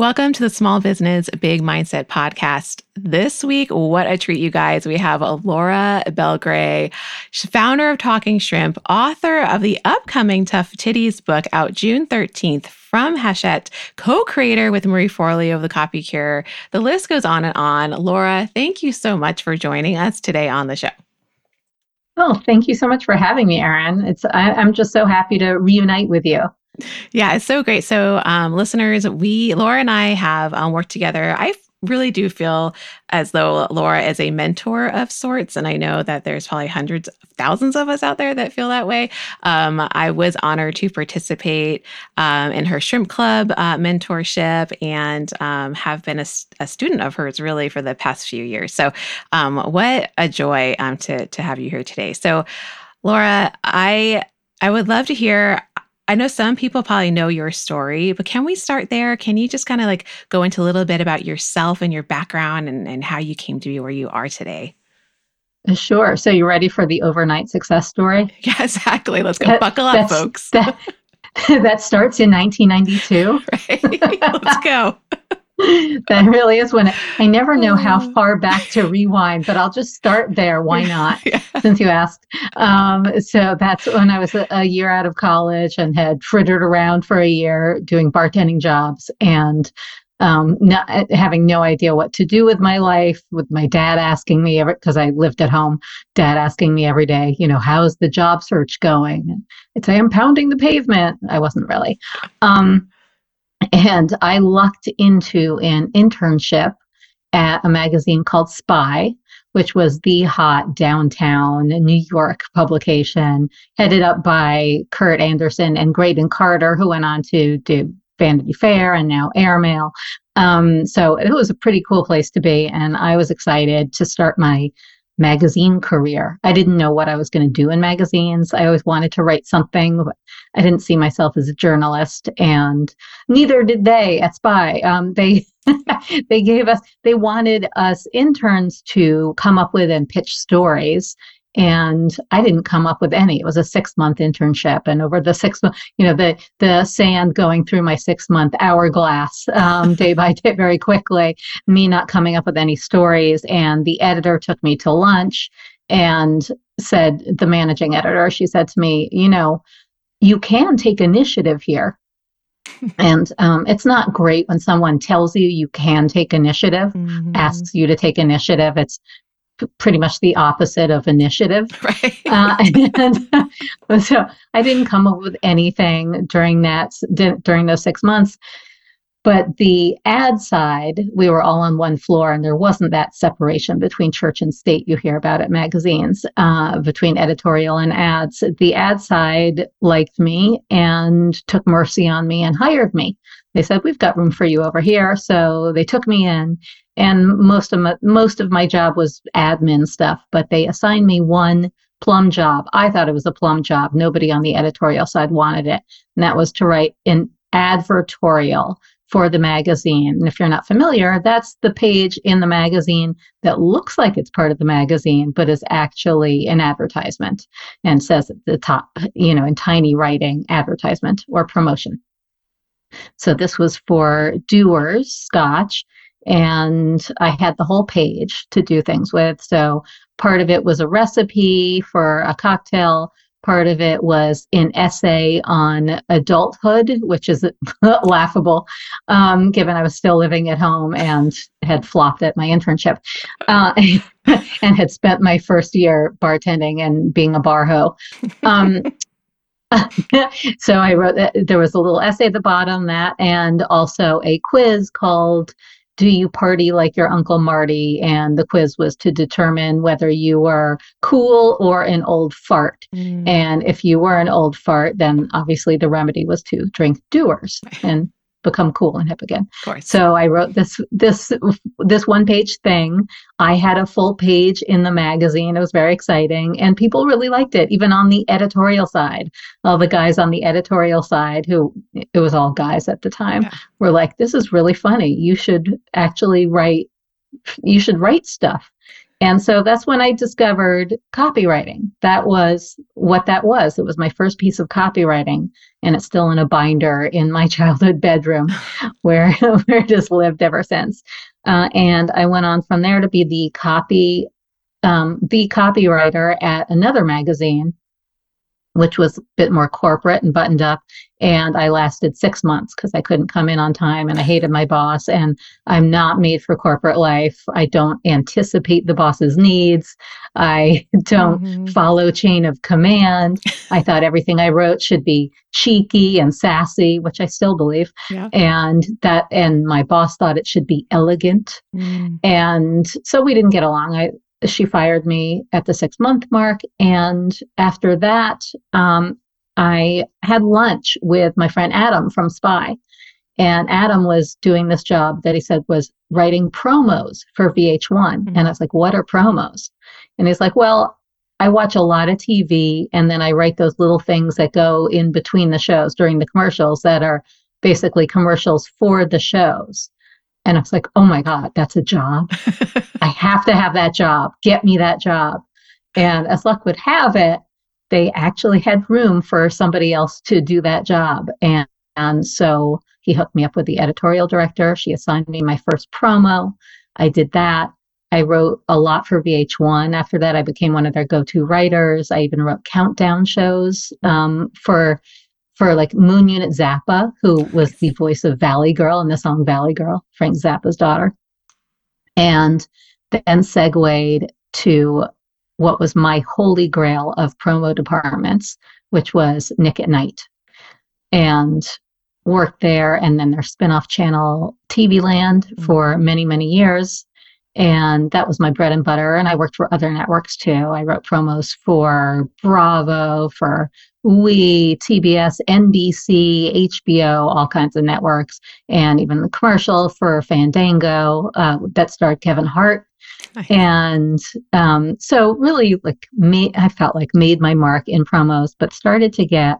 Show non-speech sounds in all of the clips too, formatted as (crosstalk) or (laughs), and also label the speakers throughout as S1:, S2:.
S1: Welcome to the Small Business Big Mindset podcast. This week, what a treat, you guys. We have Laura Belgray, founder of Talking Shrimp, author of the upcoming Tough Titties book out June 13th from Hachette, co creator with Marie Forleo of The Copy Cure. The list goes on and on. Laura, thank you so much for joining us today on the show.
S2: Oh, thank you so much for having me, Erin. It's I'm just so happy to reunite with you.
S1: Yeah, it's so great. So, um, listeners, we, Laura and I have um, worked together. I really do feel as though Laura is a mentor of sorts. And I know that there's probably hundreds thousands of us out there that feel that way. Um, I was honored to participate um, in her shrimp club uh, mentorship and um, have been a, a, student of hers really for the past few years. So, um, what a joy um, to, to have you here today. So, Laura, I I would love to hear I know some people probably know your story, but can we start there? Can you just kind of like go into a little bit about yourself and your background and, and how you came to be where you are today?
S2: Uh, sure. So you ready for the overnight success story? (laughs)
S1: Yeah, exactly. Let's go. That, Buckle up, folks.
S2: That, (laughs) that starts in 1992. (laughs)
S1: Right. Let's go. (laughs)
S2: that really is when I never know how oh. far back to rewind, but I'll just start there. Why (laughs) not? yeah. Since you asked. Um, so that's when I was a, a, year out of college and had frittered around for a year doing bartending jobs and um, not, having no idea what to do with my life, with my dad asking me because I lived at home, dad asking me every day, you know, how's the job search going? I'd say I'm pounding the pavement. I wasn't really. Um, and I lucked into an internship at a magazine called Spy, which was the hot downtown New York publication, headed up by Kurt Andersen and Graydon Carter, who went on to do Vanity Fair and now Airmail. Um, so it was a pretty cool place to be, and I was excited to start my magazine career. I didn't know what I was going to do in magazines. I always wanted to write something. I didn't see myself as a journalist, and neither did they at Spy. Um, they (laughs) they gave us they wanted us interns to come up with and pitch stories and I didn't come up with any. It was a six month internship, and over the six month, you know, the the sand going through my six month hourglass um, (laughs) day by day, very quickly. Me not coming up with any stories, and the editor took me to lunch and said, the managing editor, she said to me, you know, you can take initiative here. (laughs) and um, it's not great when someone tells you you can take initiative, mm-hmm. asks you to take initiative. It's pretty much the opposite of initiative. (laughs)
S1: Right. uh,
S2: and (laughs) so I didn't come up with anything during that during those six months. But the ad side, we were all on one floor, and there wasn't that separation between church and state you hear about at magazines, uh, between editorial and ads. The ad side liked me and took mercy on me and hired me. They said, "We've got room for you over here," so they took me in, and most of my, most of my job was admin stuff. But they assigned me one plum job. I thought it was a plum job. Nobody on the editorial side wanted it, and that was to write an advertorial for the magazine. And if you're not familiar, that's the page in the magazine that looks like it's part of the magazine, but is actually an advertisement and says at the top, you know, in tiny writing, advertisement or promotion. So this was for Dewar's Scotch. And I had the whole page to do things with. So part of it was a recipe for a cocktail Part of it was an essay on adulthood, which is (laughs) laughable, um, given I was still living at home and had flopped at my internship uh, (laughs) and had spent my first year bartending and being a bar hoe. Um, (laughs) so I wrote that there was a little essay at the bottom that, and also a quiz called do you party like your Uncle Marty? And the quiz was to determine whether you were cool or an old fart. Mm. And if you were an old fart, then obviously the remedy was to drink Dewar's. (laughs) And become cool and hip again.
S1: Of course.
S2: So I wrote this this this one page thing. I had a full page in the magazine. It was very exciting, and people really liked it. Even on the editorial side, all the guys on the editorial side, who it was all guys at the time, yeah. were like, "This is really funny. You should actually write. You should write stuff." And so that's when I discovered copywriting. That was what that was. It was my first piece of copywriting, and it's still in a binder in my (laughs) childhood bedroom (laughs) where, (laughs) where it just lived ever since. Uh, and I went on from there to be the copy, um, the copywriter at another magazine which was a bit more corporate and buttoned up. And I lasted six months because I couldn't come in on time and I hated my boss. And I'm not made for corporate life. I don't anticipate the boss's needs. I (laughs) don't mm-hmm. follow chain of command. I thought everything I wrote should be cheeky and sassy, which I still believe. Yeah. And that, and my boss thought it should be elegant. Mm. And so we didn't get along. I, she fired me at the six month mark. And after that, um, I had lunch with my friend Adam from Spy. And Adam was doing this job that he said was writing promos for VH1. Mm-hmm. And I was like, what are promos? And he's like, well, I watch a lot of TV and then I write those little things that go in between the shows during the commercials that are basically commercials for the shows. And I was like, oh my God, that's a job. I (laughs) have to have that job. Get me that job. And as luck would have it, they actually had room for somebody else to do that job. And, and so he hooked me up with the editorial director. She assigned me my first promo. I did that. I wrote a lot for VH1. After that, I became one of their go to writers. I even wrote countdown shows um, for for like Moon Unit Zappa, who was the voice of Valley Girl in the song Valley Girl, Frank Zappa's daughter. And then segued to what was my holy grail of promo departments, which was Nick at Night. And worked there and then their spin-off channel TV Land mm-hmm. for many, many years. And that was my bread and butter. And I worked for other networks too. I wrote promos for Bravo, for we, TBS, NBC, HBO, all kinds of networks, and even the commercial for Fandango uh, that starred Kevin Hart. Nice. And um, so, really, like, me, I felt like made my mark in promos, but started to get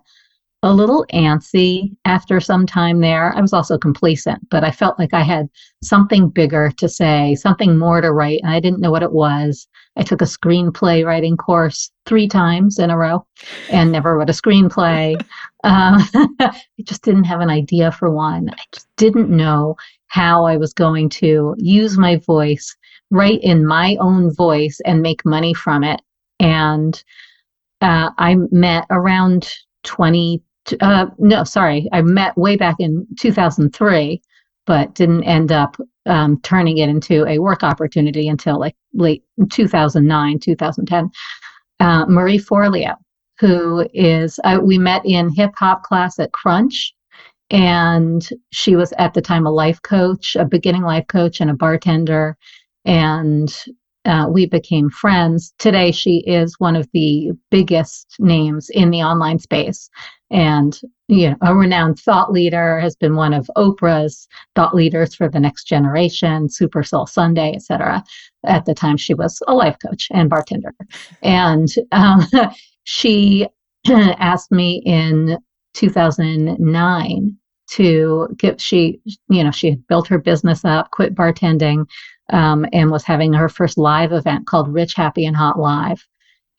S2: a little antsy after some time there. I was also complacent, but I felt like I had something bigger to say, something more to write, and I didn't know what it was. I took a screenplay writing course three times in a row and never wrote a screenplay. uh, (laughs) (laughs) I just didn't have an idea for one. I just didn't know how I was going to use my voice, write in my own voice, and make money from it. And uh, I met around 20 uh, no, sorry, I met way back in 2003, but didn't end up um, turning it into a work opportunity until like late 2009, 2010. Uh, Marie Forleo, who is, uh, we met in hip hop class at Crunch. And she was at the time a life coach, a beginning life coach, and a bartender. And uh, we became friends. Today, she is one of the biggest names in the online space and you know, a renowned thought leader has been one of Oprah's thought leaders for the next generation, Super Soul Sunday, etc. At the time, she was a life coach and bartender. And um, (laughs) she (clears throat) asked me in 2009 to get, she, you know, she had built her business up, quit bartending, um, and was having her first live event called Rich, Happy, and Hot Live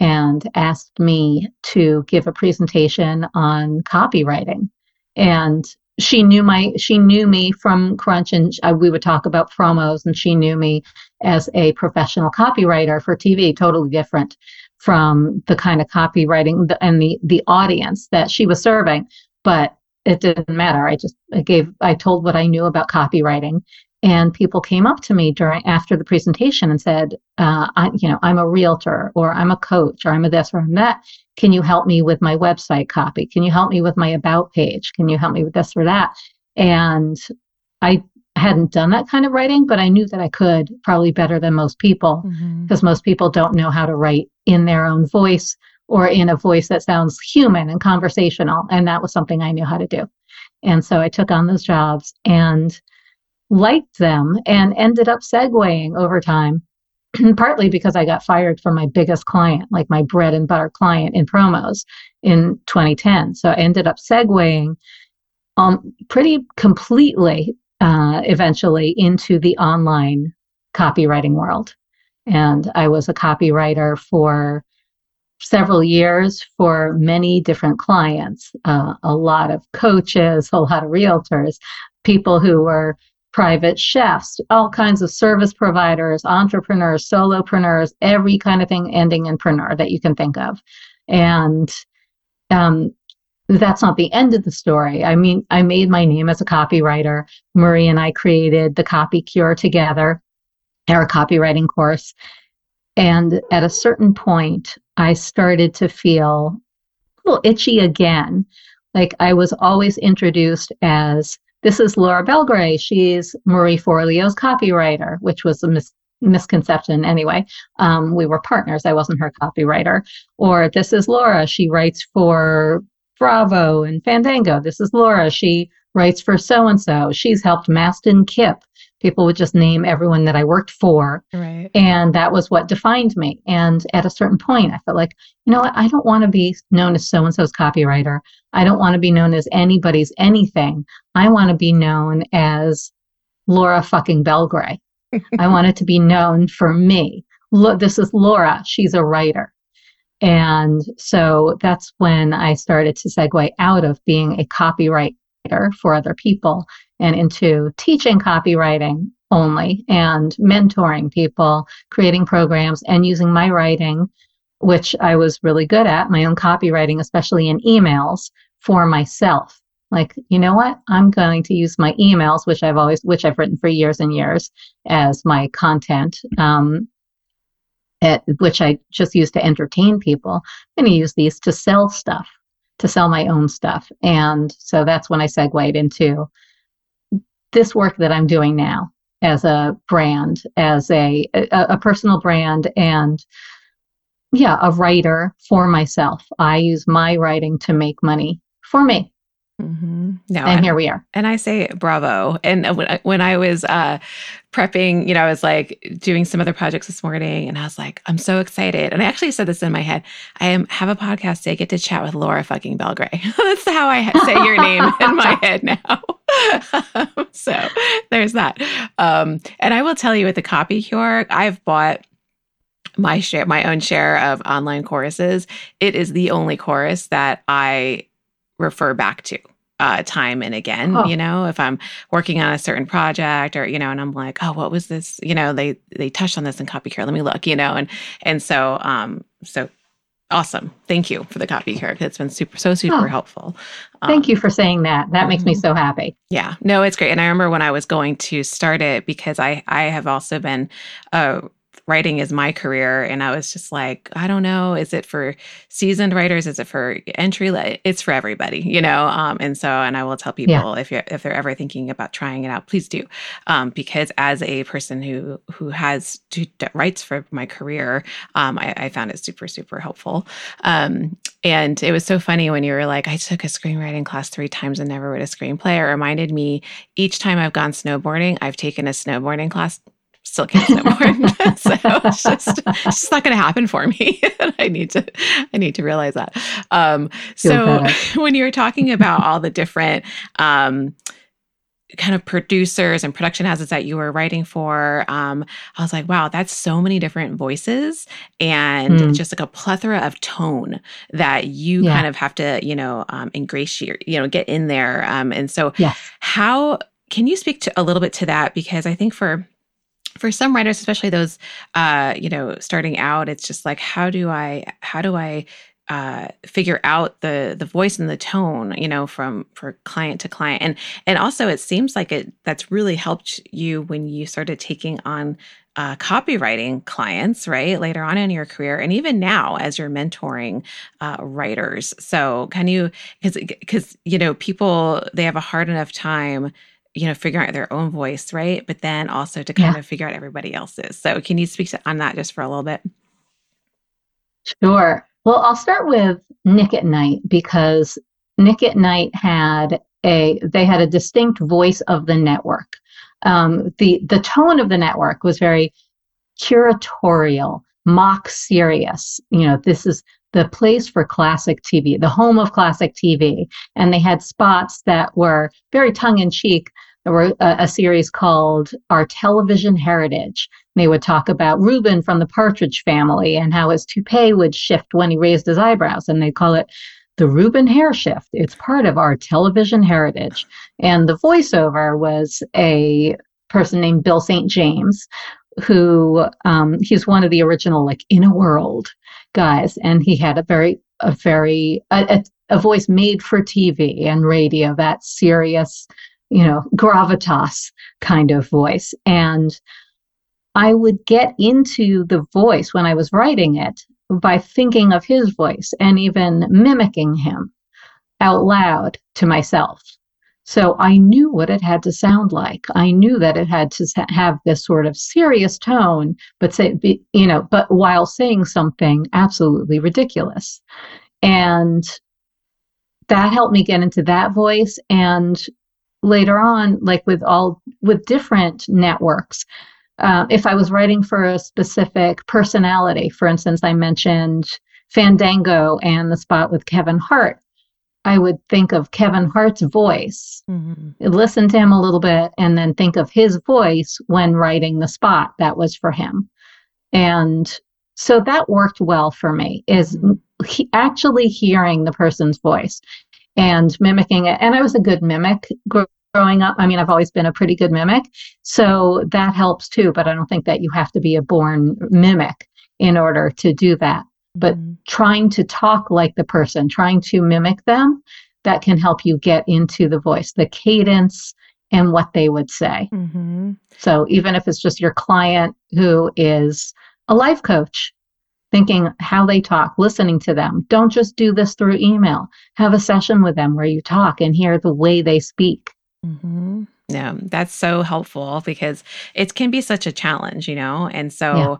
S2: and asked me to give a presentation on copywriting. And she knew my she knew me from Crunch, and I, we would talk about promos, and she knew me as a professional copywriter for TV, totally different from the kind of copywriting and the the audience that she was serving. But it didn't matter. I just I gave I told what I knew about copywriting, and people came up to me during after the presentation and said, uh, I, you know, I'm a realtor, or I'm a coach, or I'm a this, or I'm that. Can you help me with my website copy? Can you help me with my about page? Can you help me with this or that? And I hadn't done that kind of writing, but I knew that I could probably better than most people because mm-hmm. most people don't know how to write in their own voice or in a voice that sounds human and conversational. And that was something I knew how to do. And so I took on those jobs and liked them and ended up segueing over time, (clears throat) partly because I got fired from my biggest client, like my bread and butter client in promos in 2010. So I ended up segueing um, pretty completely uh, eventually into the online copywriting world. And I was a copywriter for several years for many different clients, uh, a lot of coaches, a lot of realtors, people who were private chefs, all kinds of service providers, entrepreneurs, solopreneurs, every kind of thing ending in preneur that you can think of. And um, that's not the end of the story. I mean, I made my name as a copywriter. Marie and I created the Copy Cure together, our copywriting course. And at a certain point, I started to feel a little itchy again. Like I was always introduced as this is Laura Belgray. She's Marie Forleo's copywriter, which was a mis- misconception anyway. Um, we were partners. I wasn't her copywriter. Or this is Laura. She writes for Bravo and Fandango. This is Laura. She writes for so and so. She's helped Mastin Kipp. People would just name everyone that I worked for.
S1: Right.
S2: And that was what defined me. And at a certain point, I felt like, you know what? I don't want to be known as so and so's copywriter. I don't want to be known as anybody's anything. I want to be known as Laura fucking Belgray. I want it to be known for me. Look, this is Laura. She's a writer. And so that's when I started to segue out of being a copywriter for other people and into teaching copywriting only and mentoring people, creating programs and using my writing, which I was really good at, my own copywriting, especially in emails for myself. Like, you know what? I'm going to use my emails, which I've always, which I've written for years and years as my content. Um, at, which I just use to entertain people. I'm going to use these to sell stuff, to sell my own stuff. And so that's when I segued into this work that I'm doing now as a brand, as a, a, a personal brand, and yeah, a writer for myself. I use my writing to make money for me. Mm-hmm. No, and, and, here we are.
S1: And I say bravo. And when I, when I was uh, prepping, you know, I was like doing some other projects this morning, and I was like, I'm so excited. And I actually said this in my head. I am have a podcast today. Get to chat with Laura fucking Belgray. (laughs) That's how I say your name (laughs) in my head now. (laughs) so there's that. Um, and I will tell you, with the Copy Cure, I've bought my share my own share of online choruses. it is the only chorus that i refer back to uh, time and again oh. you know if i'm working on a certain project or you know and i'm like oh what was this? You know they they touched on this in copy cure let me look you know and and so um so awesome. Thank you for the copy cure it's been super so super oh. helpful.
S2: Um, thank you for saying that. That makes me mm-hmm. so happy.
S1: Yeah. No it's great. And i remember when i was going to start it because i i have also been uh writing is my career and i was just like i don't know is it for seasoned writers is it for entry it's for everybody you know um, and so and i will tell people yeah. if you if they're ever thinking about trying it out please do um, because as a person who who has to, that writes for my career um, I, I, found it super super helpful um, and it was so funny when you were like i took a screenwriting class three times and never wrote a screenplay it reminded me each time i've gone snowboarding i've taken a snowboarding class still can't snowboard. (laughs) (laughs) so it's just, it's just not going to happen for me. (laughs) I need to, I need to realize that. Um, so when you were talking about all the different, um, kind of producers and production houses that you were writing for um, i was like wow that's so many different voices and mm. just like a plethora of tone that you yeah. kind of have to you know um, ingratiate you know get in there um, and so
S2: yes.
S1: how can you speak to a little bit to that because i think for for some writers especially those uh you know starting out it's just like how do i how do i uh, figure out the the voice and the tone, you know, from for client to client, and and also it seems like it that's really helped you when you started taking on uh, copywriting clients, right, later on in your career, and even now as you're mentoring uh, writers. So, can you because because you know people they have a hard enough time you know, figuring out their own voice, right? But then also to kind yeah. of figure out everybody else's. So, can you speak to, on that just for a little bit?
S2: Sure. Well, I'll start with Nick at Night because Nick at Night had a they had a distinct voice of the network. Um, the the tone of the network was very curatorial, mock serious. You know, this is the place for classic TV, the home of classic TV, and they had spots that were very tongue in cheek. There were a, a series called Our Television Heritage. They would talk about Reuben from the Partridge Family and how his toupee would shift when he raised his eyebrows, and they call it the Reuben hair shift. It's part of our television heritage. And the voiceover was a person named Bill St. James, who um, he's one of the original like in a world guys, and he had a very a very a, a, voice made for TV and radio, that serious, you know, gravitas kind of voice. And I would get into the voice when I was writing it by thinking of his voice and even mimicking him out loud to myself. So I knew what it had to sound like. I knew that it had to have this sort of serious tone, but say, you know, but while saying something absolutely ridiculous. And that helped me get into that voice. And later on, like with all, with different networks, uh, if I was writing for a specific personality, for instance, I mentioned Fandango and the spot with Kevin Hart. I would think of Kevin Hart's voice, mm-hmm. listen to him a little bit, and then think of his voice when writing the spot that was for him. And so that worked well for me, is mm-hmm. he, actually hearing the person's voice and mimicking it. And I was a good mimic growing up. I mean, I've always been a pretty good mimic. So that helps too, but I don't think that you have to be a born mimic in order to do that but mm-hmm. trying to talk like the person, trying to mimic them, that can help you get into the voice, the cadence, and what they would say. Mm-hmm. So even if it's just your client who is a life coach, thinking how they talk, listening to them. Don't just do this through email. Have a session with them where you talk and hear the way they speak.
S1: Mm-hmm. Yeah, that's so helpful because it can be such a challenge, you know? And so yeah.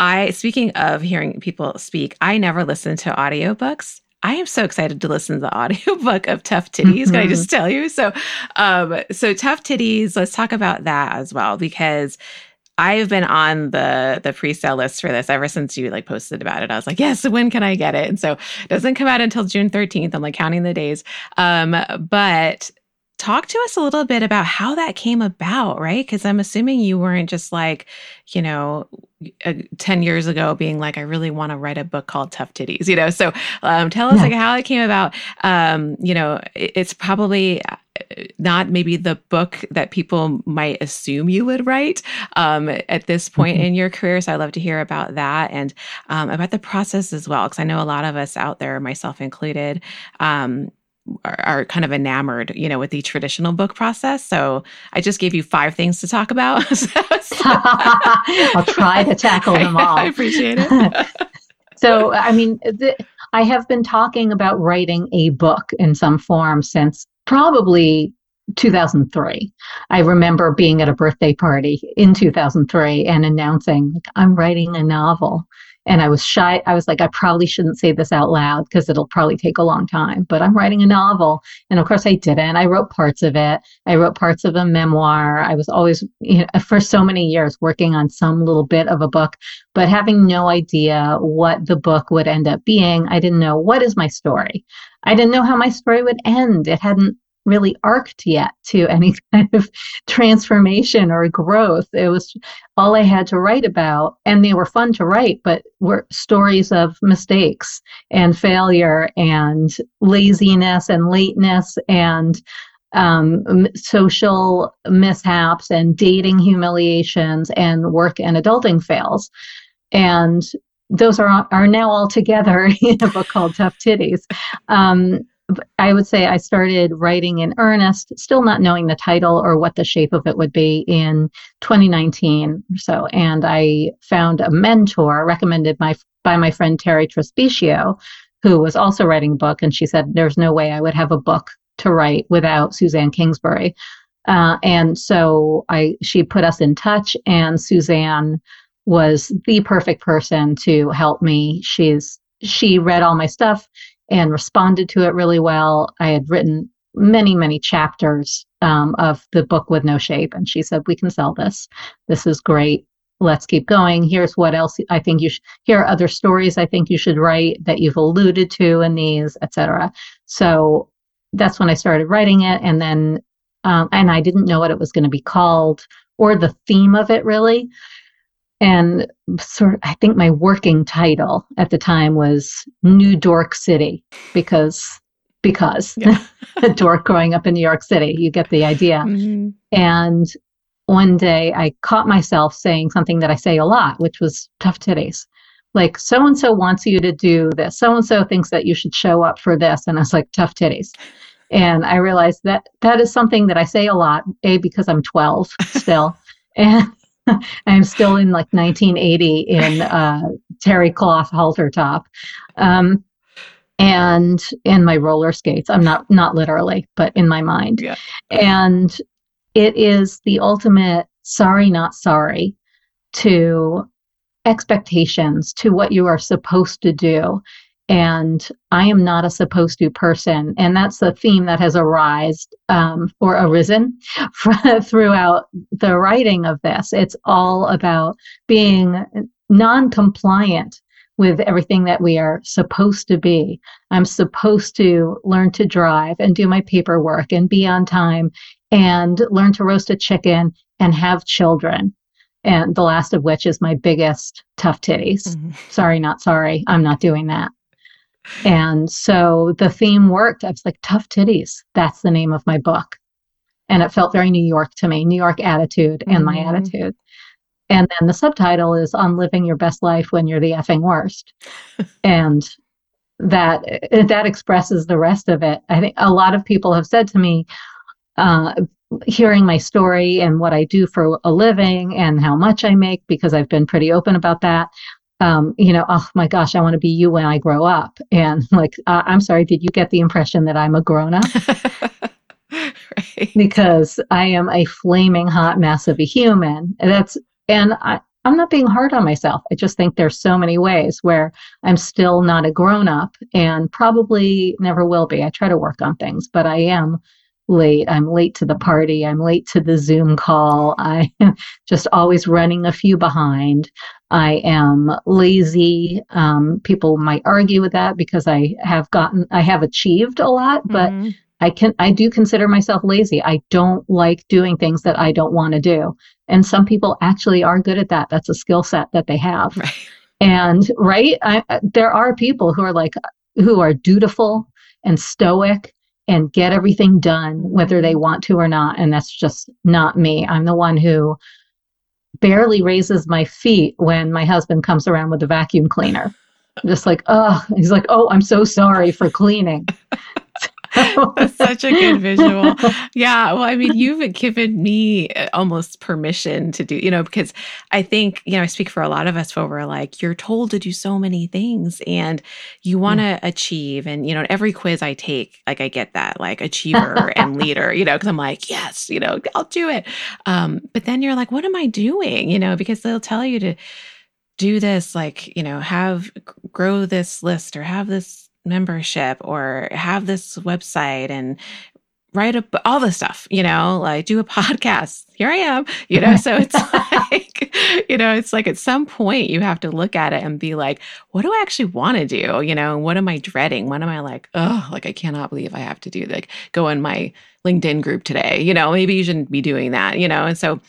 S1: I, speaking of hearing people speak, I never listen to audiobooks. I am so excited to listen to the (laughs) audiobook of Tough Titties. Mm-hmm. Can I just mm-hmm. tell you? So, um, so Tough Titties, let's talk about that as well, because I've been on the the pre-sale list for this ever since you like posted about it. I was like, yes, when can I get it? And so it doesn't come out until June 13th. I'm like counting the days. Um, but talk to us a little bit about how that came about, right? Because I'm assuming you weren't just like, you know, uh, 10 years ago being like, I really want to write a book called Tough Titties, you know? So um, tell us like how it came about. Um, you know, it, it's probably uh, not maybe the book that people might assume you would write um, at this point mm-hmm. in your career. So I'd love to hear about that and um, about the process as well. Because I know a lot of us out there, myself included, um, are, are, kind of enamored, you know, with the traditional book process. So I just gave you five things to talk about. (laughs) (laughs)
S2: I'll try to tackle them all. (laughs)
S1: I, I appreciate it.
S2: so, I mean, the, I have been talking about writing a book in some form since probably 2003. I remember being at a birthday party in 2003 and announcing, like, I'm writing a novel and I was shy. I was like, I probably shouldn't say this out loud because it'll probably take a long time, but I'm writing a novel. And of course I didn't. I wrote parts of it. I wrote parts of a memoir. I was always, you know, for so many years working on some little bit of a book, but having no idea what the book would end up being. I didn't know what is my story. I didn't know how my story would end. It hadn't really arced yet to any (laughs) kind of transformation or growth. It was all I had to write about, and they were fun to write, but were stories of mistakes and failure and laziness and lateness and um, social mishaps and dating humiliations and work and adulting fails. And those are are now all together in a book called Tough Titties. Um, I would say I started writing in earnest, still not knowing the title or what the shape of it would be in 2019 or so. And I found a mentor recommended my, by my friend Terri Trespicio, who was also writing a book. And she said, There's no way I would have a book to write without Suzanne Kingsbury. Uh, and so I, she put us in touch, and Suzanne was the perfect person to help me. She's she read all my stuff and responded to it really well. I had written many, many chapters um, of the book with no shape. And she said, We can sell this. This is great. Let's keep going. Here's what else I think you should, here are other stories I think you should write that you've alluded to in these, etc. So that's when I started writing it. And then, um, and I didn't know what it was going to be called or the theme of it really. And sort of, I think my working title at the time was New Dork City because because yeah. (laughs) a dork growing up in New York City. You get the idea. Mm-hmm. And one day I caught myself saying something that I say a lot, which was tough titties. Like so and so wants you to do this. So and so thinks that you should show up for this. And I was like, tough titties. And I realized that that is something that I say a lot, A, because I'm 12 still. (laughs) and (laughs) I'm still in like 1980 in uh, terry cloth halter top, um, and in my roller skates. I'm not not literally, but in my mind. Yeah. And it is the ultimate sorry, not sorry to expectations to what you are supposed to do and I am not a supposed to person. And that's the theme that has arisen um, or arisen (laughs) throughout the writing of this. It's all about being non compliant with everything that we are supposed to be. I'm supposed to learn to drive and do my paperwork and be on time and learn to roast a chicken and have children. And the last of which is my biggest tough titties. Mm-hmm. Sorry, not sorry. I'm not doing that. And so the theme worked. I was like, Tough Titties. That's the name of my book. And it felt very New York to me, New York attitude and mm-hmm. my attitude. And then the subtitle is On Living Your Best Life When You're the Effing Worst. (laughs) and that that expresses the rest of it. I think a lot of people have said to me, uh, hearing my story and what I do for a living and how much I make, because I've been pretty open about that um, you know, oh my gosh, I want to be you when I grow up. And like, uh, I'm sorry, did you get the impression that I'm a grown up? (laughs) right. Because I am a flaming hot mess of a human. That's, and I, I'm not being hard on myself. I just think there's so many ways where I'm still not a grown up and probably never will be. I try to work on things, but I am late. I'm late to the party. I'm late to the Zoom call. I am (laughs) just always running a few behind. I am lazy. Um, people might argue with that because I have gotten, I have achieved a lot, but mm-hmm. I can, I do consider myself lazy. I don't like doing things that I don't want to do. And some people actually are good at that. That's a skill set that they have. Right. And right, I, there are people who are like, who are dutiful and stoic and get everything done, whether they want to or not. And that's just not me. I'm the one who barely raises my feet when my husband comes around with a vacuum cleaner. I'm just like, oh, he's like, oh, I'm so sorry for cleaning. (laughs)
S1: That's such a good visual. Yeah. Well, I mean, you've given me uh, almost permission to do, you know, because I think, you know, I speak for a lot of us where we're like, you're told to do so many things and you want to mm. achieve. And, you know, every quiz I take, like I get that, like achiever and (laughs) leader, you know, because I'm like, yes, you know, I'll do it. Um, but then you're like, what am I doing? You know, because they'll tell you to do this, like, you know, have grow this list or have this membership or have this website and write up all the stuff, you know, like do a (laughs) podcast. Here I am, you know. So it's (laughs) like, you know, it's like at some point you have to look at it and be like, what do I actually want to do? You know, what am I dreading? What am I like, oh, like I cannot believe I have to do like go in my LinkedIn group today. You know, maybe you shouldn't be doing that, you know. And so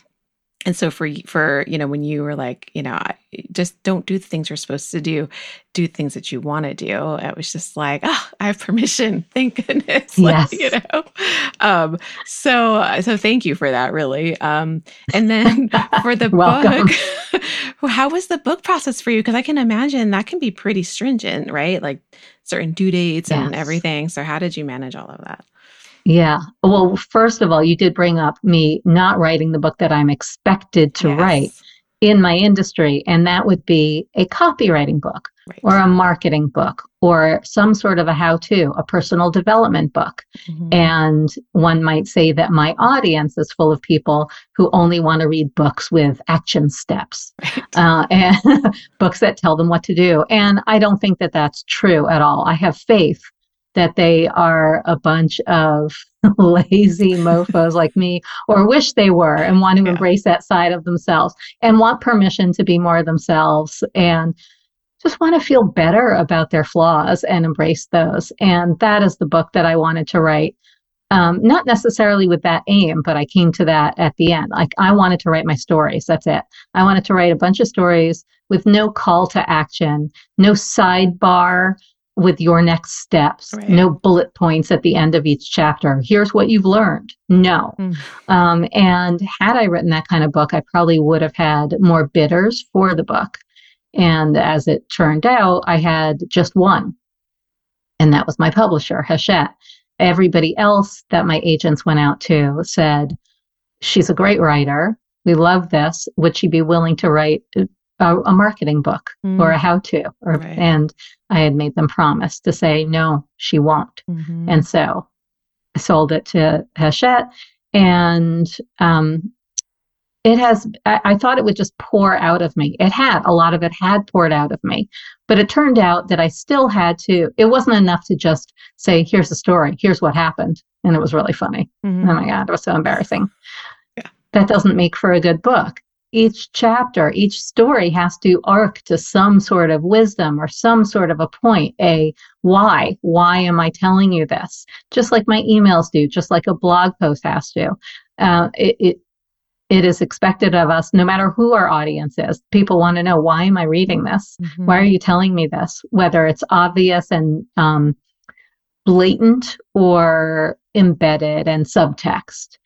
S1: and so for for you know when you were like you know just don't do the things you're supposed to do do things that you want to do it was just like oh i have permission (laughs) thank goodness (laughs)
S2: yes.
S1: Like, you know? Um so so thank you for that really. Um and then (laughs) for the book how was the book process for you? Because i can imagine that can be pretty stringent right? Like certain due dates yes. and everything. So how did you manage all of that
S2: yeah. Well, first of all, you did bring up me not writing the book that I'm expected to yes. write in my industry, and that would be a copywriting book right. or a marketing book or some sort of a how to, a personal development book. Mm-hmm. And one might say that my audience is full of people who only want to read books with action steps (laughs) right. uh, and (laughs) books that tell them what to do. And I don't think that that's true at all. I have faith that they are a bunch of (laughs) lazy mofos like me or wish they were and want to yeah. embrace that side of themselves and want permission to be more themselves and just want to feel better about their flaws and embrace those. And that is the book that I wanted to write. Um, not necessarily with that aim, but I came to that at the end. Like I wanted to write my stories. That's it. I wanted to write a bunch of stories with no call to action, no sidebar with your next steps, right. no bullet points at the end of each chapter. Here's what you've learned. No. Mm. Um, and had I written that kind of book, I probably would have had more bidders for the book. And as it turned out, I had just one, and that was my publisher, Hachette. Everybody else that my agents went out to said, She's a great writer. We love this. Would she be willing to write a, a marketing book mm. or a how to? Or, right. And I had made them promise to say, No, she won't. Mm-hmm. And so I sold it to Hachette. And um, it has I, I, thought it would just pour out of me it had a lot of it had poured out of me but it turned out that i still had to it wasn't enough to just say here's the story here's what happened and it was really funny mm-hmm. oh my god it was so embarrassing yeah. that doesn't make for a good book each chapter each story has to arc to some sort of wisdom or some sort of a point a why why am i telling you this just like my emails do just like a blog post has to uh, it, it it is expected of us, no matter who our audience is. People want to know, why am I reading this? Mm-hmm. Why are you telling me this? Whether it's obvious and um, blatant or embedded and subtext.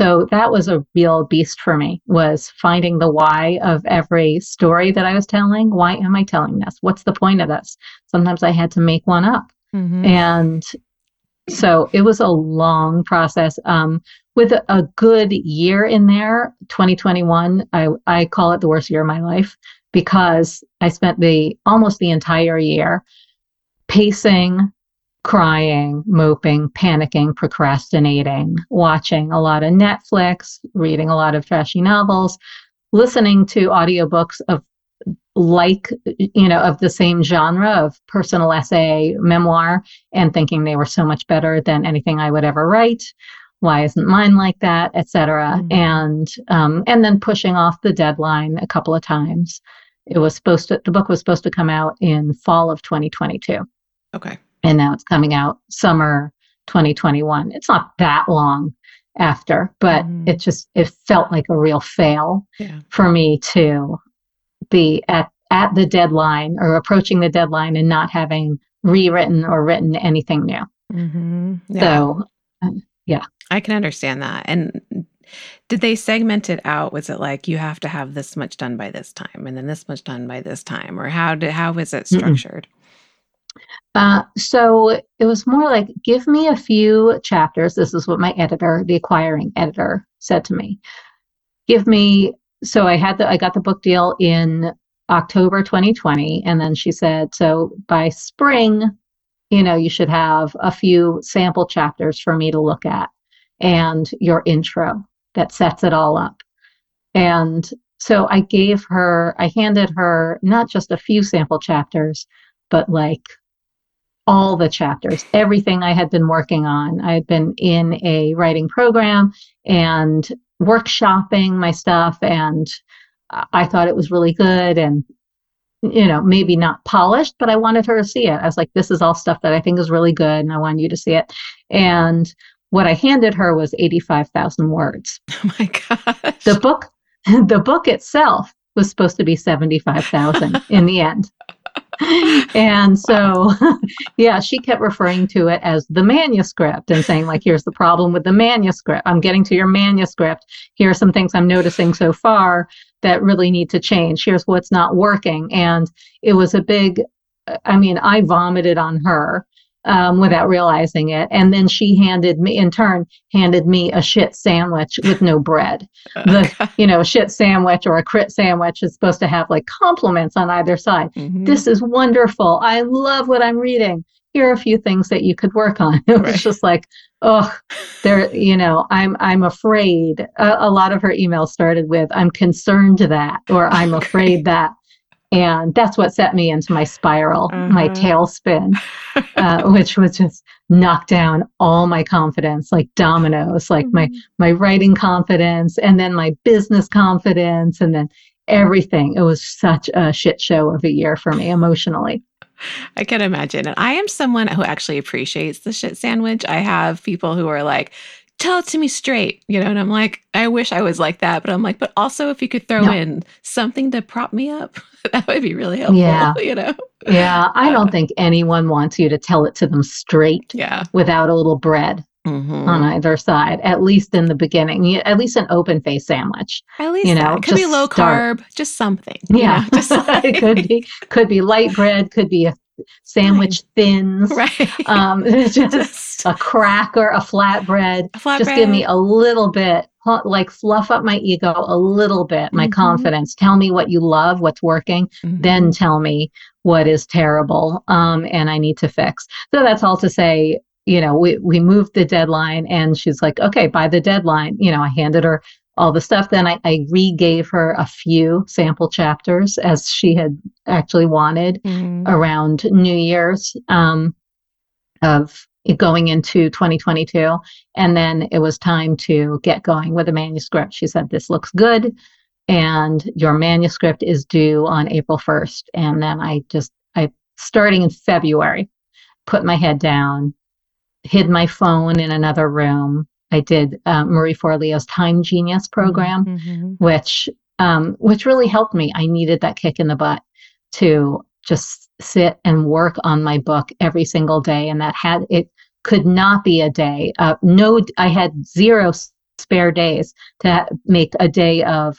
S2: So that was a real beast for me was finding the why of every story that I was telling. Why am I telling this? What's the point of this? Sometimes I had to make one up. Mm-hmm. And so it was a long process. Um, with a, a good year in there, 2021, I, I call it the worst year of my life because I spent the almost the entire year pacing, crying, moping, panicking, procrastinating, watching a lot of Netflix, reading a lot of trashy novels, listening to audiobooks of like you know of the same genre of personal essay memoir and thinking they were so much better than anything i would ever write. Why isn't mine like that etc mm-hmm. and um, and then pushing off the deadline a couple of times. It was supposed to the book was supposed to come out in fall of 2022
S1: okay
S2: and now it's coming out summer 2021 it's not that long after but mm-hmm. it just it felt like a real fail yeah. for me to be at at the deadline or approaching the deadline and not having rewritten or written anything new mm-hmm. yeah. so um, yeah
S1: I can understand that. And did they segment it out? Was it like you have to have this much done by this time and then this much done by this time? Or how did how was it structured?
S2: Uh, so it was more like give me a few chapters. This is what my editor, the acquiring editor, said to me. Give me so I had the I got the book deal in October 2020, and then she said, so by spring, you know, you should have a few sample chapters for me to look at and your intro that sets it all up. And so I gave her, I handed her not just a few sample chapters, but like all the chapters, everything I had been working on. I had been in a writing program and workshopping my stuff, and I thought it was really good and, you know, maybe not polished, but I wanted her to see it. I was like, this is all stuff that I think is really good, and I want you to see it. And what I handed her was 85,000 words. (laughs)
S1: Oh my gosh.
S2: The book (laughs) the book itself was supposed to be 75,000 in the end. (laughs) and so (laughs) yeah, she kept referring to it as the manuscript and saying like here's the problem with the manuscript. I'm getting to your manuscript. Here are some things I'm noticing so far that really need to change. Here's what's not working. And it was a big I mean, I vomited on her um, without realizing it. And then she handed me, in turn, handed me a shit sandwich with no bread. The, you know, shit sandwich or a crit sandwich is supposed to have like compliments on either side. Mm-hmm. This is wonderful. I love what I'm reading. Here are a few things that you could work on. (laughs) It was right. just like, oh, there, you know, I'm, I'm afraid. A, a, lot of her emails started with, I'm concerned that, or I'm afraid that. And that's what set me into my spiral, uh-huh. my tailspin, (laughs) uh, which was just knock down all my confidence like dominoes, like mm-hmm. my, my writing confidence and then my business confidence and then everything. It was such a shit show of a year for me emotionally.
S1: I can imagine. And I am someone who actually appreciates the shit sandwich. I have people who are like, tell it to me straight, you know, and I'm like, I wish I was like that, but I'm like, but also if you could throw no. in something to prop me up, (laughs) that would be really helpful, yeah. (laughs) you know?
S2: Yeah. I don't (laughs) think anyone wants you to tell it to them straight
S1: yeah.
S2: without a little bread. Mm-hmm. on either side, at least in the beginning, at least an open face sandwich.
S1: At least you know, it could be low start. carb, just something.
S2: Yeah, you know, just like... it could be could be light bread, could be a sandwich thins,
S1: right?
S2: Um, (laughs) (laughs) just a cracker, a flatbread.
S1: A
S2: just give me a little bit, like fluff up my ego a little bit, my mm-hmm. confidence. Tell me what you love, what's working, mm-hmm. then tell me what is terrible, um, and I need to fix. So that's all to say you know, we, we moved the deadline and she's like, okay, by the deadline, you know, I handed her all the stuff. Then I, I re-gave her a few sample chapters as she had actually wanted mm-hmm. around New Year's um, of going into 2022. And then it was time to get going with the manuscript. She said, this looks good. And your manuscript is due on April 1st. And then I just, I, starting in February, put my head down, hid my phone in another room. I did uh, Marie Forleo's Time Genius program, mm-hmm. which um, which really helped me. I needed that kick in the butt to just sit and work on my book every single day, and that had it could not be a day. Uh, no, I had zero spare days to make a day of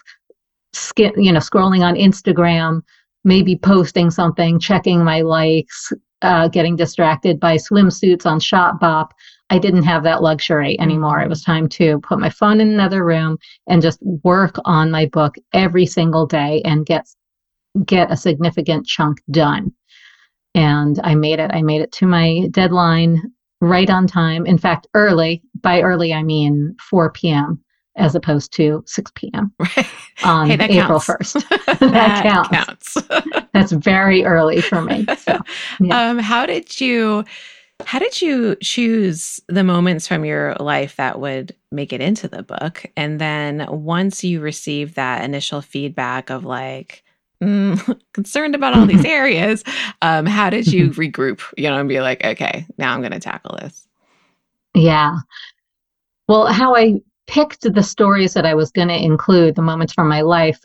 S2: skip, you know, scrolling on Instagram, maybe posting something, checking my likes, uh, getting distracted by swimsuits on Shopbop. I didn't have that luxury anymore. It was time to put my phone in another room and just work on my book every single day and get get a significant chunk done. And I made it. I made it to my deadline right on time. In fact, early. By early, I mean 4 p.m. as opposed to 6 p.m. (laughs) Right. on hey, April counts. 1st. (laughs) (laughs) that, that counts. counts. That's very early for me. So,
S1: yeah. um, how did you? How did you choose the moments from your life that would make it into the book? And then once you received that initial feedback of like, mm, (laughs) concerned about all these (laughs) areas, um, how did you (laughs) regroup, you know, and be like, okay, now I'm going to tackle this?
S2: Yeah. Well, how I picked the stories that I was going to include, the moments from my life,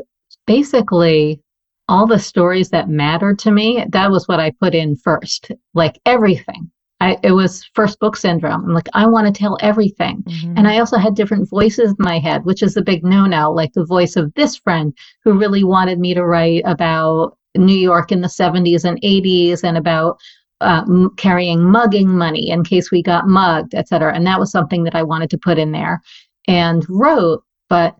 S2: basically all the stories that mattered to me, that was what I put in first, like everything. I, it was first book syndrome. I'm like, I want to tell everything. Mm-hmm. And I also had different voices in my head, which is a big no no, like the voice of this friend who really wanted me to write about New York in the 70s and 80s and about uh, m- carrying mugging money in case we got mugged, et cetera. And that was something that I wanted to put in there and wrote, but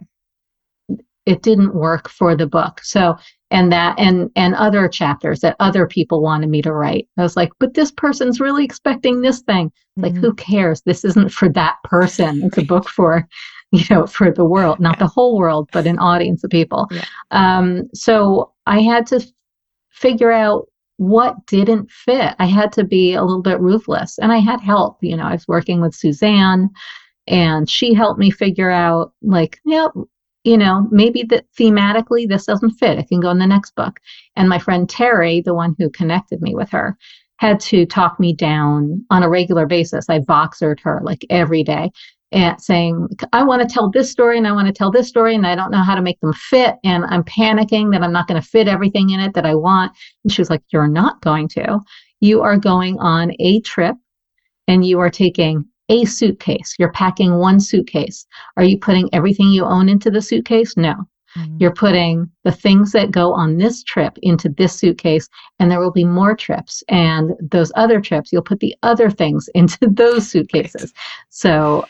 S2: it didn't work for the book. So and that and and other chapters that other people wanted me to write. I was like, but this person's really expecting this thing. Mm-hmm. Like, who cares? This isn't for that person. (laughs) It's a book for, you know, for the world, not yeah. the whole world, but an audience of people. Yeah. Um, so I had to figure out what didn't fit. I had to be a little bit ruthless, and I had help. You know, I was working with Suzanne and she helped me figure out like yep you know, maybe that thematically this doesn't fit. It can go in the next book. And my friend Terri, the one who connected me with her, had to talk me down on a regular basis. I voxered her like every day and saying, I want to tell this story and I want to tell this story and I don't know how to make them fit. And I'm panicking that I'm not going to fit everything in it that I want. And she was like, You're not going to. You are going on a trip and you are taking a suitcase. You're packing one suitcase. Are you putting everything you own into the suitcase? No. Mm-hmm. You're putting the things that go on this trip into this suitcase, and there will be more trips. And those other trips, you'll put the other things (laughs) into those suitcases. So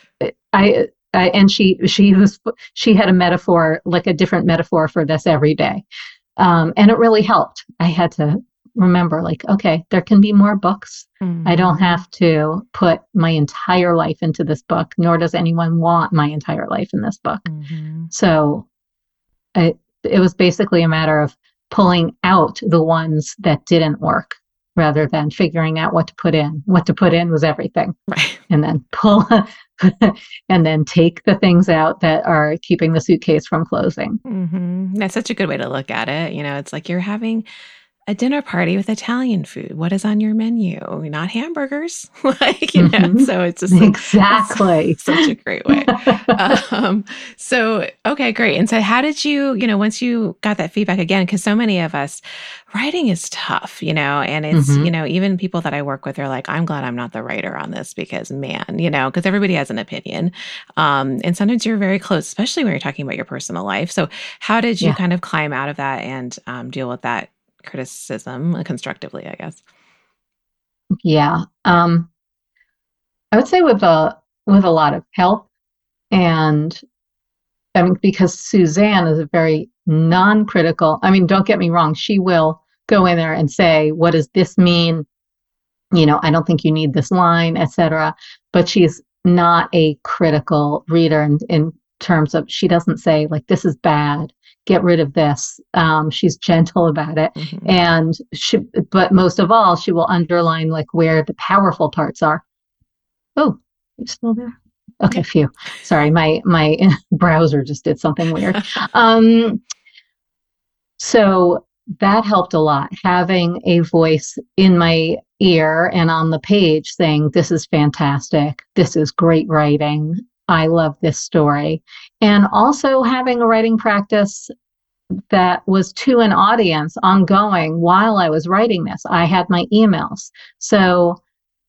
S2: I, I, and she she was she had a metaphor like a different metaphor for this every day, um, and it really helped. I had to remember like okay there can be more books mm-hmm. i don't have to put my entire life into this book nor does anyone want my entire life in this book mm-hmm. so it, it was basically a matter of pulling out the ones that didn't work rather than figuring out what to put in. What to put in was everything.
S1: Right. (laughs)
S2: And then pull (laughs) and then take the things out that are keeping the suitcase from closing.
S1: Mm-hmm. That's such a good way to look at it. You know, it's like you're having a dinner party with Italian food. What is on your menu? Not hamburgers, (laughs) like you know. Mm-hmm. So it's just
S2: exactly
S1: it's (laughs) such a great way. um, so okay, great. And so, how did you, you know, once you got that feedback again? Because so many of us, writing is tough, you know, and it's mm-hmm. you know even people that I work with are like, I'm glad I'm not the writer on this because man, you know, because everybody has an opinion, um, and sometimes you're very close, especially when you're talking about your personal life. So, how did you yeah. kind of climb out of that and um, deal with that? Criticism uh, constructively, I guess.
S2: Yeah. Um, I would say with a with a lot of help and I mean because Suzanne is a very non-critical. I mean, don't get me wrong, she will go in there and say, what does this mean? You know, I don't think you need this line, etc. But she's not a critical reader in, in terms of she doesn't say like this is bad get rid of this. Um, she's gentle about it, mm-hmm. and she, but most of all, she will underline like where the powerful parts are. Oh, you still there? Okay, phew. Sorry, my my (laughs) browser just did something weird. (laughs) um, so that helped a lot. Having a voice in my ear and on the page saying, "This is fantastic. This is great writing. I love this story. And also having a writing practice that was to an audience ongoing while I was writing this. I had my emails. So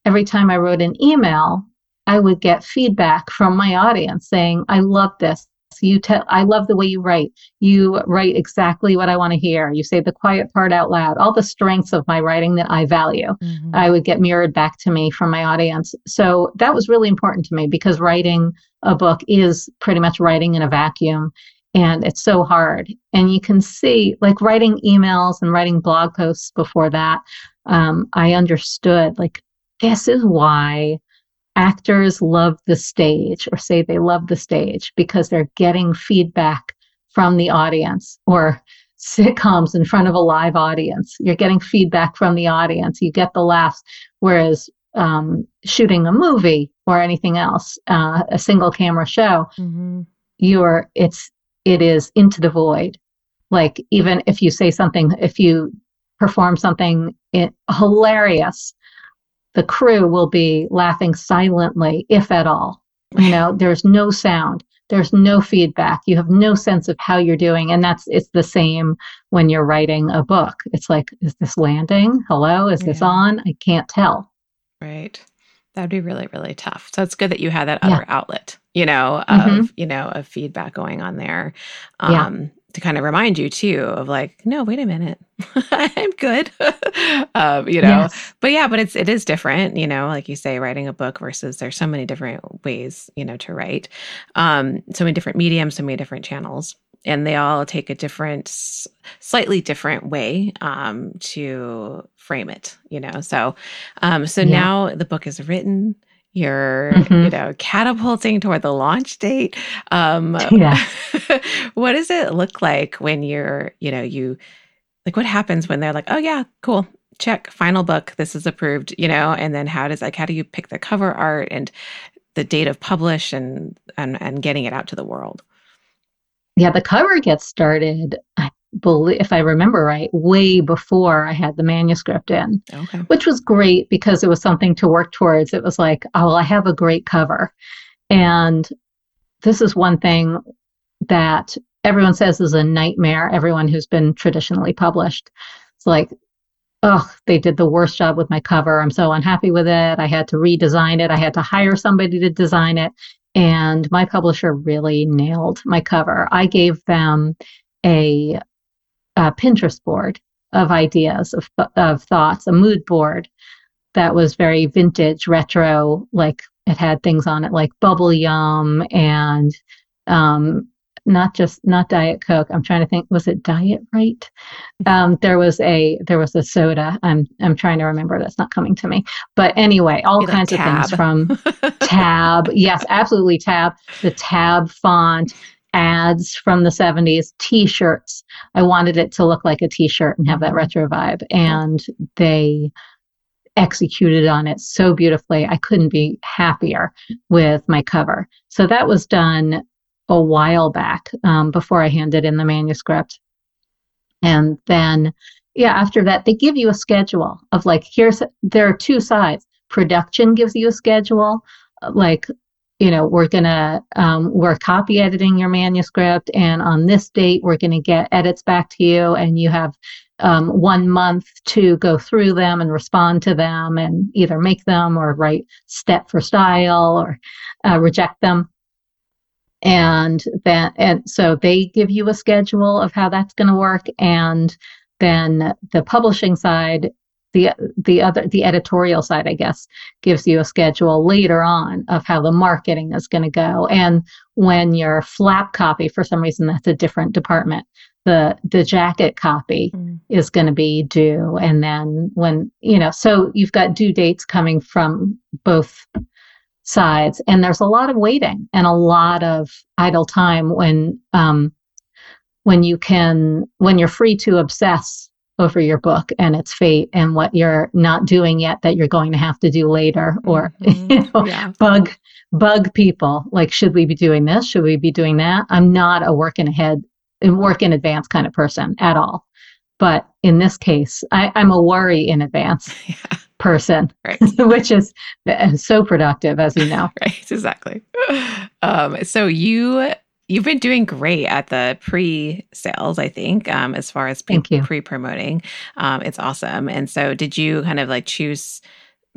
S2: every time I wrote an email, I would get feedback from my audience saying, I love this. You tell I love the way you write. You write exactly what I want to hear. You say the quiet part out loud. All the strengths of my writing that I value. Mm-hmm. I would get mirrored back to me from my audience. So that was really important to me because writing a book is pretty much writing in a vacuum and it's so hard. And you can see, like writing emails and writing blog posts before that, um, I understood, like, this is why actors love the stage or say they love the stage because they're getting feedback from the audience or (laughs) sitcoms in front of a live audience. You're getting feedback from the audience. You get the laughs. Whereas um, shooting a movie or anything else, uh, a single camera show, mm-hmm. you're it's it is into the void. Like even if you say something, if you perform something hilarious, the crew will be laughing silently, if at all. You know, there's no sound, there's no feedback. You have no sense of how you're doing, and that's it's the same when you're writing a book. It's like, is this landing? Hello, is yeah. this on? I can't tell.
S1: Right. That'd be really, really tough. So it's good that you had that other yeah. outlet, you know, of, mm-hmm. you know, of feedback going on there. Um, yeah to kind of remind you too of like no wait a minute. (laughs) I'm good. (laughs) Um, you know? Yes. but yeah but it's it is different you know like you say writing a book versus there's so many different ways you know to write. Um so many different mediums so many different channels and they all take a different slightly different way um to frame it you know? So um so yeah. now the book is written you're mm-hmm. you know catapulting toward the launch date. Um yeah. (laughs) what does it look like when you're you know you like what happens when they're like oh yeah cool check final book this is approved you know? And then how does like how do you pick the cover art and the date of publish and and and getting it out to the world?
S2: Yeah the cover gets started i if I remember right, way before I had the manuscript in, okay. which was great because it was something to work towards. It was like, oh, well, I have a great cover. And this is one thing that everyone says is a nightmare, everyone who's been traditionally published. It's like, oh, they did the worst job with my cover. I'm so unhappy with it. I had to redesign it. I had to hire somebody to design it. And my publisher really nailed my cover. I gave them a a Pinterest board of ideas, of, of thoughts, a mood board that was very vintage, retro, like it had things on it like bubble yum and um, not just not diet coke. I'm trying to think was it Diet Rite? Um, there was a there was a soda. I'm i'm trying to remember. That's not coming to me. But anyway all kinds like of things from (laughs) tab. Yes absolutely tab. The tab font ads from the 70s, t shirts. I wanted it to look like a t shirt and have that retro vibe. And they executed on it so beautifully. I couldn't be happier with my cover. So that was done a while back um, before I handed in the manuscript. And then, yeah, after that, they give you a schedule of like, here's, there are two sides. Production gives you a schedule, like, you know, we're gonna, um, we're copy editing your manuscript, and on this date, we're gonna get edits back to you, and you have um, one month to go through them and respond to them and either make them or write stet for style or uh, reject them. And then and so they give you a schedule of how that's going to work and then the publishing side the the other the editorial side i guess gives you a schedule later on of how the marketing is going to go. And when your flap copy for some reason that's a different department the the jacket copy mm. is going to be due. And then when you know so you've got due dates coming from both sides. And there's a lot of waiting and a lot of idle time when um when you can when you're free to obsess over your book and its fate and what you're not doing yet that you're going to have to do later or (laughs) mm-hmm. you know, yeah. bug bug people like should we be doing this should we be doing that i'm not a work in ahead work in advance kind of person at all but in this case I, am a worry in advance (laughs) yeah. person (laughs) right. which is uh, so productive as you know
S1: right exactly um, so you you've been doing great at the pre-sales i think um, as far as pre- pre-promoting. Um, it's awesome. And so did you kind of like choose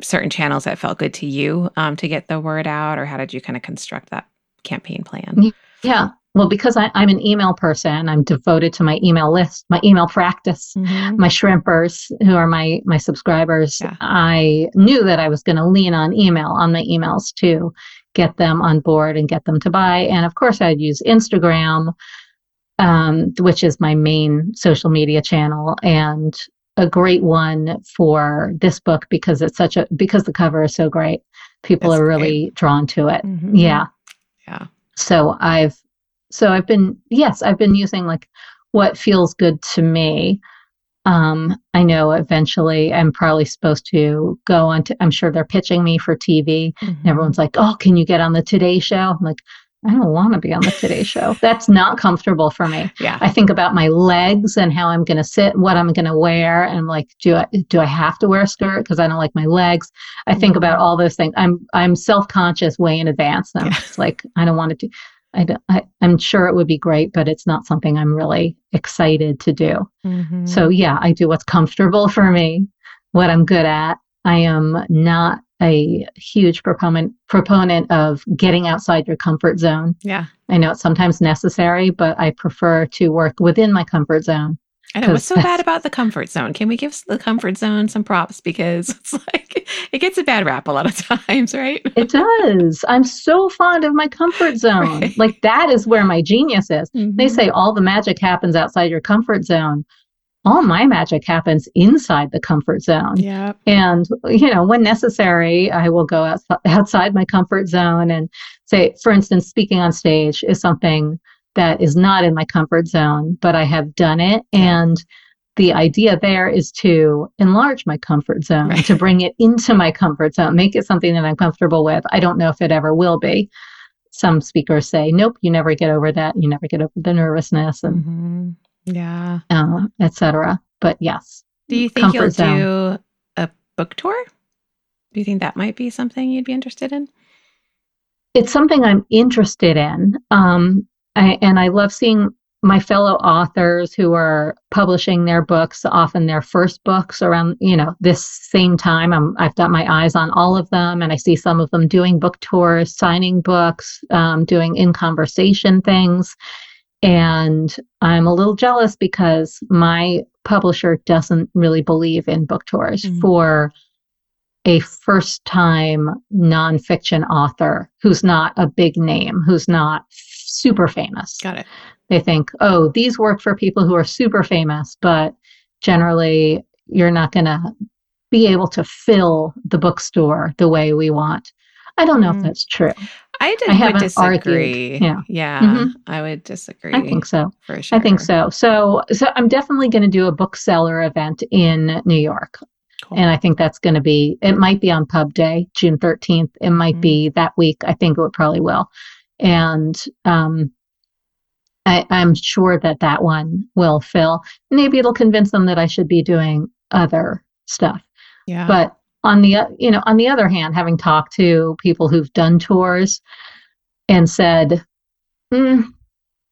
S1: certain channels that felt good to you um, to get the word out or how did you kind of construct that campaign plan?
S2: Yeah. Well because I, am an email person i'm devoted to my email list my email practice mm-hmm. my shrimpers who are my my subscribers. Yeah. i knew that i was going to lean on email on my emails too get them on board and get them to buy. And of course, I'd use Instagram, um, which is my main social media channel, and a great one for this book because it's such a because the cover is so great. People That's are really great. drawn to it. Mm-hmm. Yeah.
S1: Yeah.
S2: So I've so I've been yes, I've been using like what feels good to me um, I know eventually I'm probably supposed to go on to, I'm sure they're pitching me for TV. Mm-hmm. And everyone's like, oh, can you get on the Today Show? I'm like, I don't want to be on the Today Show. That's not comfortable for me. (laughs)
S1: Yeah.
S2: I think about my legs and how I'm going to sit, what I'm going to wear, and I'm like, do I do I have to wear a skirt because I don't like my legs? I think mm-hmm. about all those things. I'm I'm self conscious way in advance. And I'm yeah. just like, I don't want to do. I, I, am sure it would be great, but it's not something I'm really excited to do. Mm-hmm. So, yeah, I do what's comfortable for me, what I'm good at. I am not a huge proponent proponent of getting outside your comfort zone.
S1: Yeah.
S2: I know it's sometimes necessary, but I prefer to work within my comfort zone.
S1: I know what's so bad about the comfort zone. Can we give the comfort zone some props because (laughs) it's like it gets a bad rap a lot of (laughs) times, right?
S2: it does. I'm so fond of my comfort (laughs) zone. Right. Like that is where my genius is. Mm-hmm. They say all the magic happens outside your comfort zone. All my magic happens inside the comfort zone.
S1: Yeah.
S2: And you know, when necessary, I will go outside my comfort zone and say, for instance, speaking on stage is something that is not in my comfort zone, but I have done it. And the idea there is to enlarge my comfort zone, right. to bring it into my comfort zone, make it something that I'm comfortable with. I don't know if it ever will be. Some speakers say, nope, you never get over that. You never get over the nervousness and mm-hmm.
S1: yeah,
S2: uh, etc. But yes.
S1: Do you think you'll zone. do a book tour? Do you think that might be something you'd be interested in?
S2: It's something I'm interested in. Um, I, and I love seeing my fellow authors who are publishing their books, often their first books around, you know, this same time. I'm, I've got my eyes on all of them, and I see some of them doing book tours, signing books, um, doing in conversation things. And I'm a little jealous because my publisher doesn't really believe in book tours mm-hmm. for a first time nonfiction author who's not a big name, who's not super famous.
S1: Got it.
S2: They think, oh, these work for people who are super famous, but generally you're not going to be able to fill the bookstore the way we want. I don't know mm. if that's true.
S1: I, did, I would disagree. Argued. Yeah, yeah, mm-hmm. I would disagree.
S2: I think so.
S1: For sure.
S2: I think so. So, so I'm definitely going to do a bookseller event in New York. Cool. And I think that's going to be, it might be on pub day, June 13th. It might mm-hmm. be that week. I think it would probably will. And um, I, I'm sure that that one will fill. Maybe it'll convince them that I should be doing other stuff.
S1: Yeah.
S2: But on the you know on the other hand having talked to people who've done tours and said mm,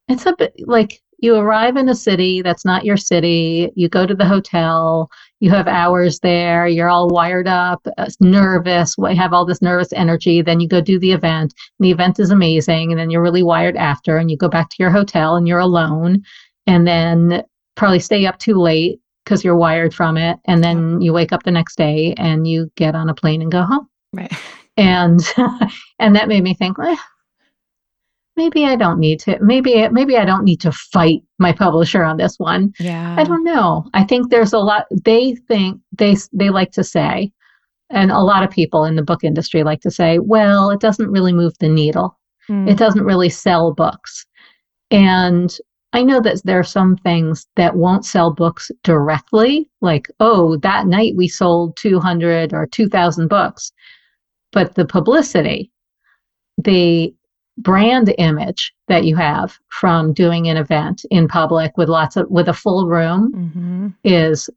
S2: it's a bit like you arrive in a city that's not your city. You go to the hotel. You have hours there. You're all wired up uh, nervous have all this nervous energy. Then you go do the event. And the event is amazing. And then you're really wired after and you go back to your hotel and you're alone. And then probably stay up too late because you're wired from it. And then you wake up the next day and you get on a plane and go home.
S1: Right.
S2: And (laughs) and that made me think well, maybe i don't need to maybe maybe i don't need to fight my publisher on this one.
S1: Yeah.
S2: I don't know. I think there's a lot they think they they like to say and a lot of people in the book industry like to say well it doesn't really move the needle. Mm. it doesn't really sell books. And I know that there are some things that won't sell books directly, like, oh, that night we sold 200 or 2,000 books. But the publicity, the brand image that you have from doing an event in public with lots of, with a full room mm-hmm. is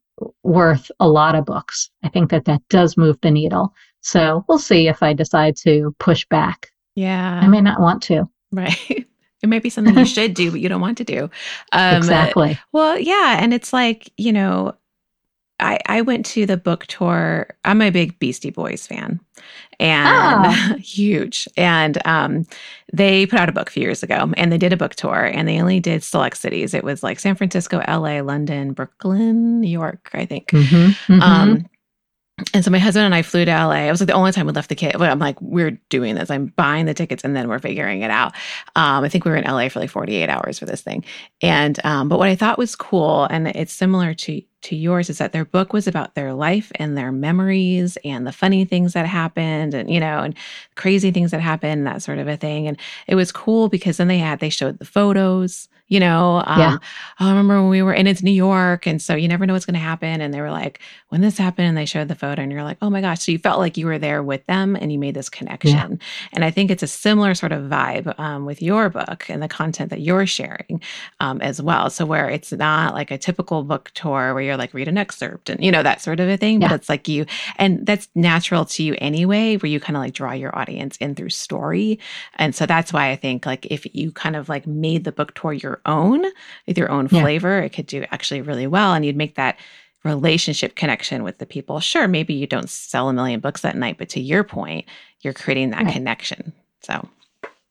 S2: worth a lot of books. I think that that does move the needle. So we'll see if I decide to push back.
S1: Yeah.
S2: I may not want to.
S1: Right. (laughs) It might be (laughs) something you should do, but you don't want to do.
S2: Um, exactly.
S1: Well, yeah. And it's like, you know, I, I went to the book tour. I'm a big Beastie Boys fan and oh. (laughs) huge. And um, they put out a book a few years ago and they did a book tour and they only did select cities. It was like San Francisco, LA, London, Brooklyn, New York, I think. Mm-hmm, mm-hmm. Um, and so my husband and I flew to LA. It was like the only time we left the kid. But I'm like, we're doing this. I'm buying the tickets and then we're figuring it out. Um, I think we were in LA for like 48 hours for this thing. And um, but what I thought was cool, and it's similar to to yours, is that their book was about their life and their memories and the funny things that happened and you know and crazy things that happened, that sort of a thing. And it was cool because then they had they showed the photos you know um, yeah. i remember when we were and it's new york and so you never know what's going to happen and they were like when this happened and they showed the photo and you're like oh my gosh so you felt like you were there with them and you made this connection yeah. and i think it's a similar sort of vibe um, with your book and the content that you're sharing um, as well so where it's not like a typical book tour where you're like read an excerpt and you know that sort of a thing yeah. but it's like you and that's natural to you anyway where you kind of like draw your audience in through story and so that's why i think like if you kind of like made the book tour your own with your own flavor, yeah. it could do actually really well. And you'd make that relationship connection with the people. Sure, maybe you don't sell a million books that night, but to your point, you're creating that right. connection. So,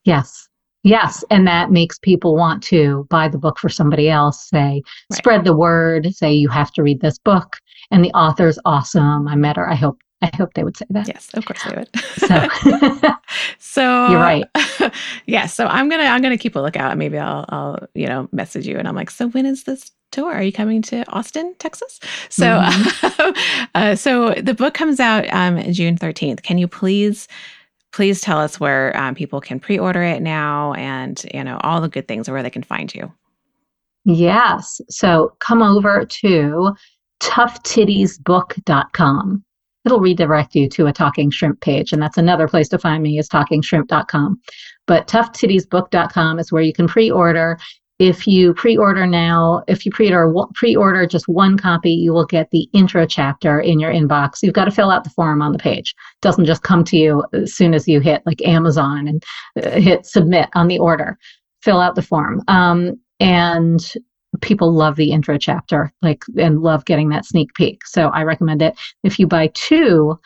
S2: yes. Yes, and that makes people want to buy the book for somebody else. Say, right. spread the word. Say you have to read this book, and the author's awesome. I met her. I hope I hope they would say that.
S1: Yes, of course they would. So, (laughs) (laughs) so
S2: you're right.
S1: yes. (laughs) Yeah, so I'm gonna I'm gonna keep a lookout. Maybe I'll I'll you know message you and I'm like, so when is this tour? Are you coming to Austin, Texas? So mm-hmm. uh, so the book comes out um, June 13th. Can you please? Please tell us where um, people can pre-order it now, and you know all the good things, or where they can find you.
S2: Yes. So come over to toughtittiesbook.com it'll redirect you to a Talking Shrimp page. And that's another place to find me is talkingshrimp.com. But toughtittiesbook.com is where you can pre-order. If you pre-order now, if you pre-order pre-order just one copy, you will get the intro chapter in your inbox. You've got to fill out the form on the page. It doesn't just come to you as soon as you hit like Amazon and uh, hit submit on the order. Fill out the form. Um, and people love the intro chapter, like, and love getting that sneak peek. So I recommend it. If you buy two,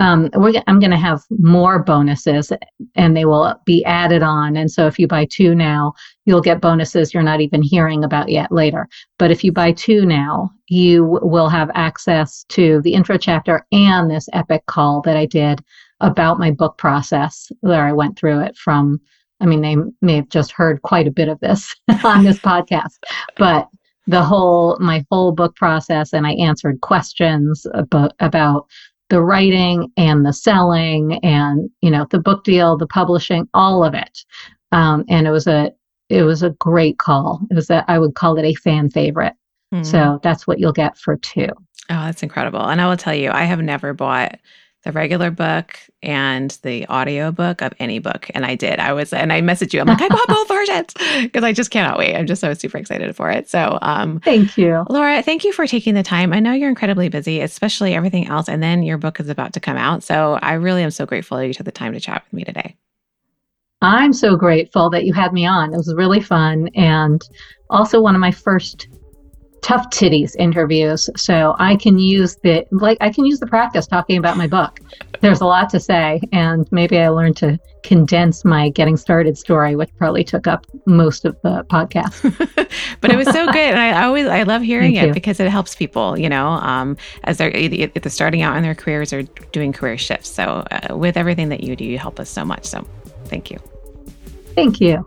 S2: um, I'm going to have more bonuses and they will be added on. And so if you buy two now, you'll get bonuses you're not even hearing about yet later. But if you buy two now, you will have access to the intro chapter and this epic call that I did about my book process, where I went through it from I mean, they may have just heard quite a bit of this (laughs) on this podcast, but the whole, my whole book process, and I answered questions about, about the writing and the selling and you know the book deal the publishing all of it um, and it was a it was a great call it was a i would call it a fan favorite mm. so that's what you'll get for two.
S1: Oh, that's incredible and i will tell you i have never bought the regular book and the audio book of any book. And I did. I was, and I messaged you. I'm like, I bought both (laughs) versions because I just cannot wait. I'm just so super excited for it. So, um,
S2: thank you,
S1: Laura. Thank you for taking the time. I know you're incredibly busy, especially everything else. And then your book is about to come out. So I really am so grateful that you took the time to chat with me today.
S2: I'm so grateful that you had me on. It was really fun and also one of my first tough titties interviews so i can use the like i can use the practice talking about my book. There's a lot to say and maybe i learned to condense my getting started story which probably took up most of the podcast. (laughs)
S1: But it was so good and i always i love hearing Thank it you. because it helps people you know um, as they're either starting out in their careers or doing career shifts. So uh, with everything that you do you help us so much. So thank you.
S2: Thank you